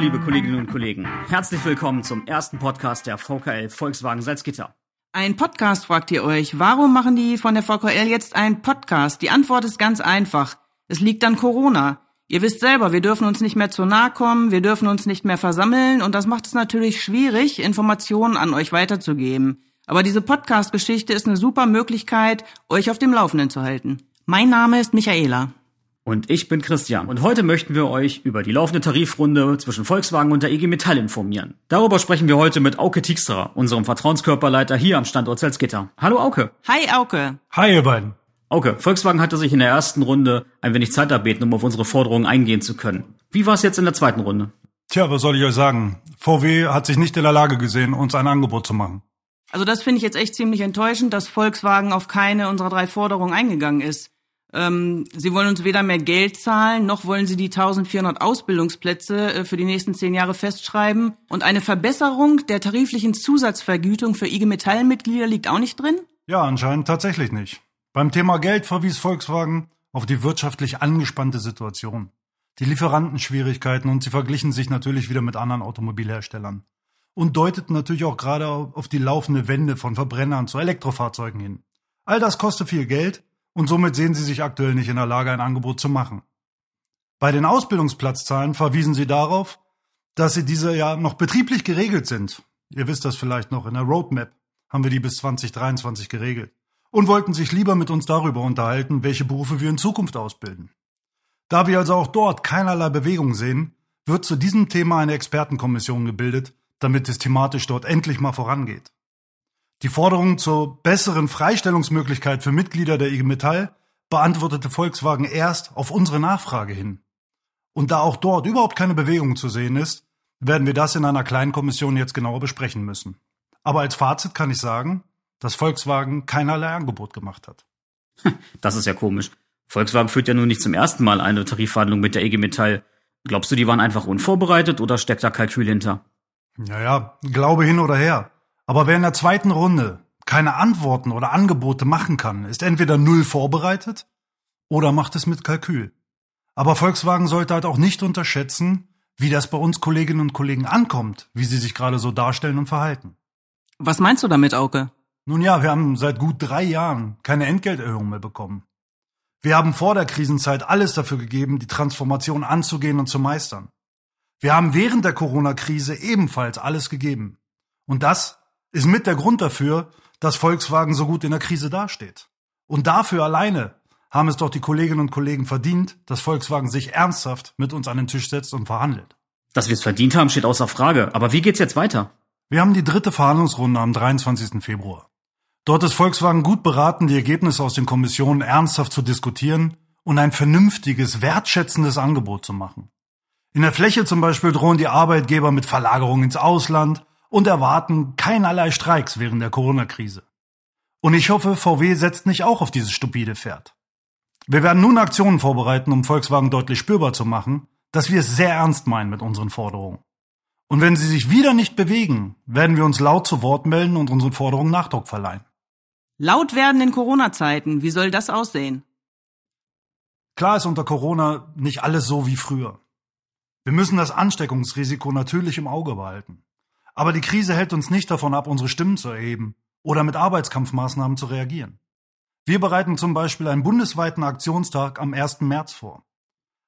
liebe Kolleginnen und Kollegen. Herzlich willkommen zum ersten Podcast der VKL Volkswagen Salzgitter. Ein Podcast, fragt ihr euch. Warum machen die von der VKL jetzt einen Podcast? Die Antwort ist ganz einfach. Es liegt an Corona. Ihr wisst selber, wir dürfen uns nicht mehr zu nahe kommen, wir dürfen uns nicht mehr versammeln und das macht es natürlich schwierig, Informationen an euch weiterzugeben. Aber diese Podcast-Geschichte ist eine super Möglichkeit, euch auf dem Laufenden zu halten. Mein Name ist Michaela. Und ich bin Christian. Und heute möchten wir euch über die laufende Tarifrunde zwischen Volkswagen und der IG Metall informieren. Darüber sprechen wir heute mit Auke Tiekstra, unserem Vertrauenskörperleiter hier am Standort Salzgitter. Hallo Auke. Hi Auke. Hi ihr beiden. Auke, Volkswagen hatte sich in der ersten Runde ein wenig Zeit erbeten, um auf unsere Forderungen eingehen zu können. Wie war es jetzt in der zweiten Runde? Tja, was soll ich euch sagen? VW hat sich nicht in der Lage gesehen, uns ein Angebot zu machen. Also das finde ich jetzt echt ziemlich enttäuschend, dass Volkswagen auf keine unserer drei Forderungen eingegangen ist. Ähm, sie wollen uns weder mehr Geld zahlen, noch wollen sie die 1400 Ausbildungsplätze äh, für die nächsten zehn Jahre festschreiben. Und eine Verbesserung der tariflichen Zusatzvergütung für IG Metall-Mitglieder liegt auch nicht drin? Ja, anscheinend tatsächlich nicht. Beim Thema Geld verwies Volkswagen auf die wirtschaftlich angespannte Situation, die Lieferantenschwierigkeiten und sie verglichen sich natürlich wieder mit anderen Automobilherstellern und deuteten natürlich auch gerade auf die laufende Wende von Verbrennern zu Elektrofahrzeugen hin. All das kostet viel Geld und somit sehen sie sich aktuell nicht in der Lage, ein Angebot zu machen. Bei den Ausbildungsplatzzahlen verwiesen sie darauf, dass sie diese ja noch betrieblich geregelt sind. Ihr wisst das vielleicht noch, in der Roadmap haben wir die bis 2023 geregelt und wollten sich lieber mit uns darüber unterhalten, welche Berufe wir in Zukunft ausbilden. Da wir also auch dort keinerlei Bewegung sehen, wird zu diesem Thema eine Expertenkommission gebildet, damit es thematisch dort endlich mal vorangeht. Die Forderung zur besseren Freistellungsmöglichkeit für Mitglieder der IG Metall beantwortete Volkswagen erst auf unsere Nachfrage hin. Und da auch dort überhaupt keine Bewegung zu sehen ist, werden wir das in einer kleinen Kommission jetzt genauer besprechen müssen. Aber als Fazit kann ich sagen, dass Volkswagen keinerlei Angebot gemacht hat. Das ist ja komisch. Volkswagen führt ja nun nicht zum ersten Mal eine Tarifverhandlung mit der IG Metall. Glaubst du, die waren einfach unvorbereitet oder steckt da Kalkül hinter? Naja, Glaube hin oder her. Aber wer in der zweiten Runde keine Antworten oder Angebote machen kann, ist entweder null vorbereitet oder macht es mit Kalkül. Aber Volkswagen sollte halt auch nicht unterschätzen, wie das bei uns Kolleginnen und Kollegen ankommt, wie sie sich gerade so darstellen und verhalten. Was meinst du damit, Auke? Nun ja, wir haben seit gut drei Jahren keine Entgelterhöhung mehr bekommen. Wir haben vor der Krisenzeit alles dafür gegeben, die Transformation anzugehen und zu meistern. Wir haben während der Corona-Krise ebenfalls alles gegeben. Und das ist mit der Grund dafür, dass Volkswagen so gut in der Krise dasteht. Und dafür alleine haben es doch die Kolleginnen und Kollegen verdient, dass Volkswagen sich ernsthaft mit uns an den Tisch setzt und verhandelt. Dass wir es verdient haben, steht außer Frage. Aber wie geht's jetzt weiter? Wir haben die dritte Verhandlungsrunde am 23. Februar. Dort ist Volkswagen gut beraten, die Ergebnisse aus den Kommissionen ernsthaft zu diskutieren und ein vernünftiges, wertschätzendes Angebot zu machen. In der Fläche zum Beispiel drohen die Arbeitgeber mit Verlagerung ins Ausland und erwarten keinerlei Streiks während der Corona-Krise. Und ich hoffe, VW setzt nicht auch auf dieses stupide Pferd. Wir werden nun Aktionen vorbereiten, um Volkswagen deutlich spürbar zu machen, dass wir es sehr ernst meinen mit unseren Forderungen. Und wenn sie sich wieder nicht bewegen, werden wir uns laut zu Wort melden und unseren Forderungen Nachdruck verleihen. Laut werden in Corona-Zeiten, wie soll das aussehen? Klar ist unter Corona nicht alles so wie früher. Wir müssen das Ansteckungsrisiko natürlich im Auge behalten. Aber die Krise hält uns nicht davon ab, unsere Stimmen zu erheben oder mit Arbeitskampfmaßnahmen zu reagieren. Wir bereiten zum Beispiel einen bundesweiten Aktionstag am 1. März vor.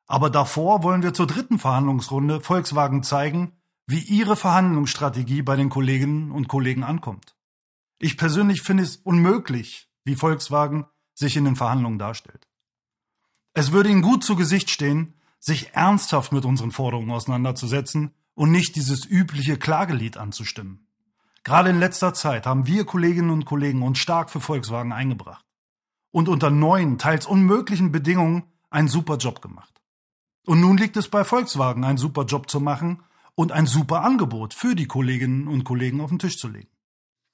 Aber davor wollen wir zur dritten Verhandlungsrunde Volkswagen zeigen, wie ihre Verhandlungsstrategie bei den Kolleginnen und Kollegen ankommt. Ich persönlich finde es unmöglich, wie Volkswagen sich in den Verhandlungen darstellt. Es würde ihnen gut zu Gesicht stehen, sich ernsthaft mit unseren Forderungen auseinanderzusetzen und nicht dieses übliche Klagelied anzustimmen. Gerade in letzter Zeit haben wir Kolleginnen und Kollegen uns stark für Volkswagen eingebracht und unter neuen, teils unmöglichen Bedingungen einen super Job gemacht. Und nun liegt es bei Volkswagen, einen super Job zu machen und ein super Angebot für die Kolleginnen und Kollegen auf den Tisch zu legen.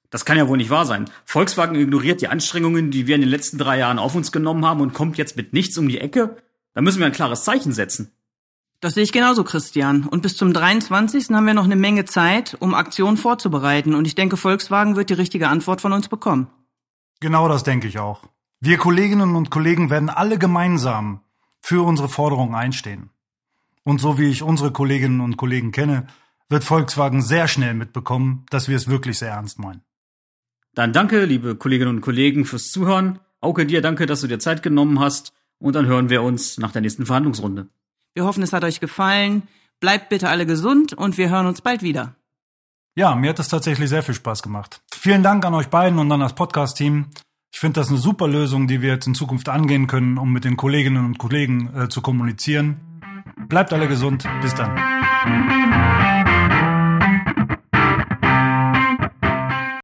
Das kann ja wohl nicht wahr sein. Volkswagen ignoriert die Anstrengungen, die wir in den letzten drei Jahren auf uns genommen haben und kommt jetzt mit nichts um die Ecke? Da müssen wir ein klares Zeichen setzen. Das sehe ich genauso, Christian. Und bis zum 23. haben wir noch eine Menge Zeit, um Aktionen vorzubereiten. Und ich denke, Volkswagen wird die richtige Antwort von uns bekommen. Genau das denke ich auch. Wir Kolleginnen und Kollegen werden alle gemeinsam für unsere Forderungen einstehen. Und so wie ich unsere Kolleginnen und Kollegen kenne, wird Volkswagen sehr schnell mitbekommen, dass wir es wirklich sehr ernst meinen. Dann danke, liebe Kolleginnen und Kollegen, fürs Zuhören. Auke, dir danke, dass du dir Zeit genommen hast. Und dann hören wir uns nach der nächsten Verhandlungsrunde. Wir hoffen, es hat euch gefallen. Bleibt bitte alle gesund und wir hören uns bald wieder. Ja, mir hat es tatsächlich sehr viel Spaß gemacht. Vielen Dank an euch beiden und an das Podcast-Team. Ich finde das eine super Lösung, die wir jetzt in Zukunft angehen können, um mit den Kolleginnen und Kollegen äh, zu kommunizieren. Bleibt alle gesund. Bis dann.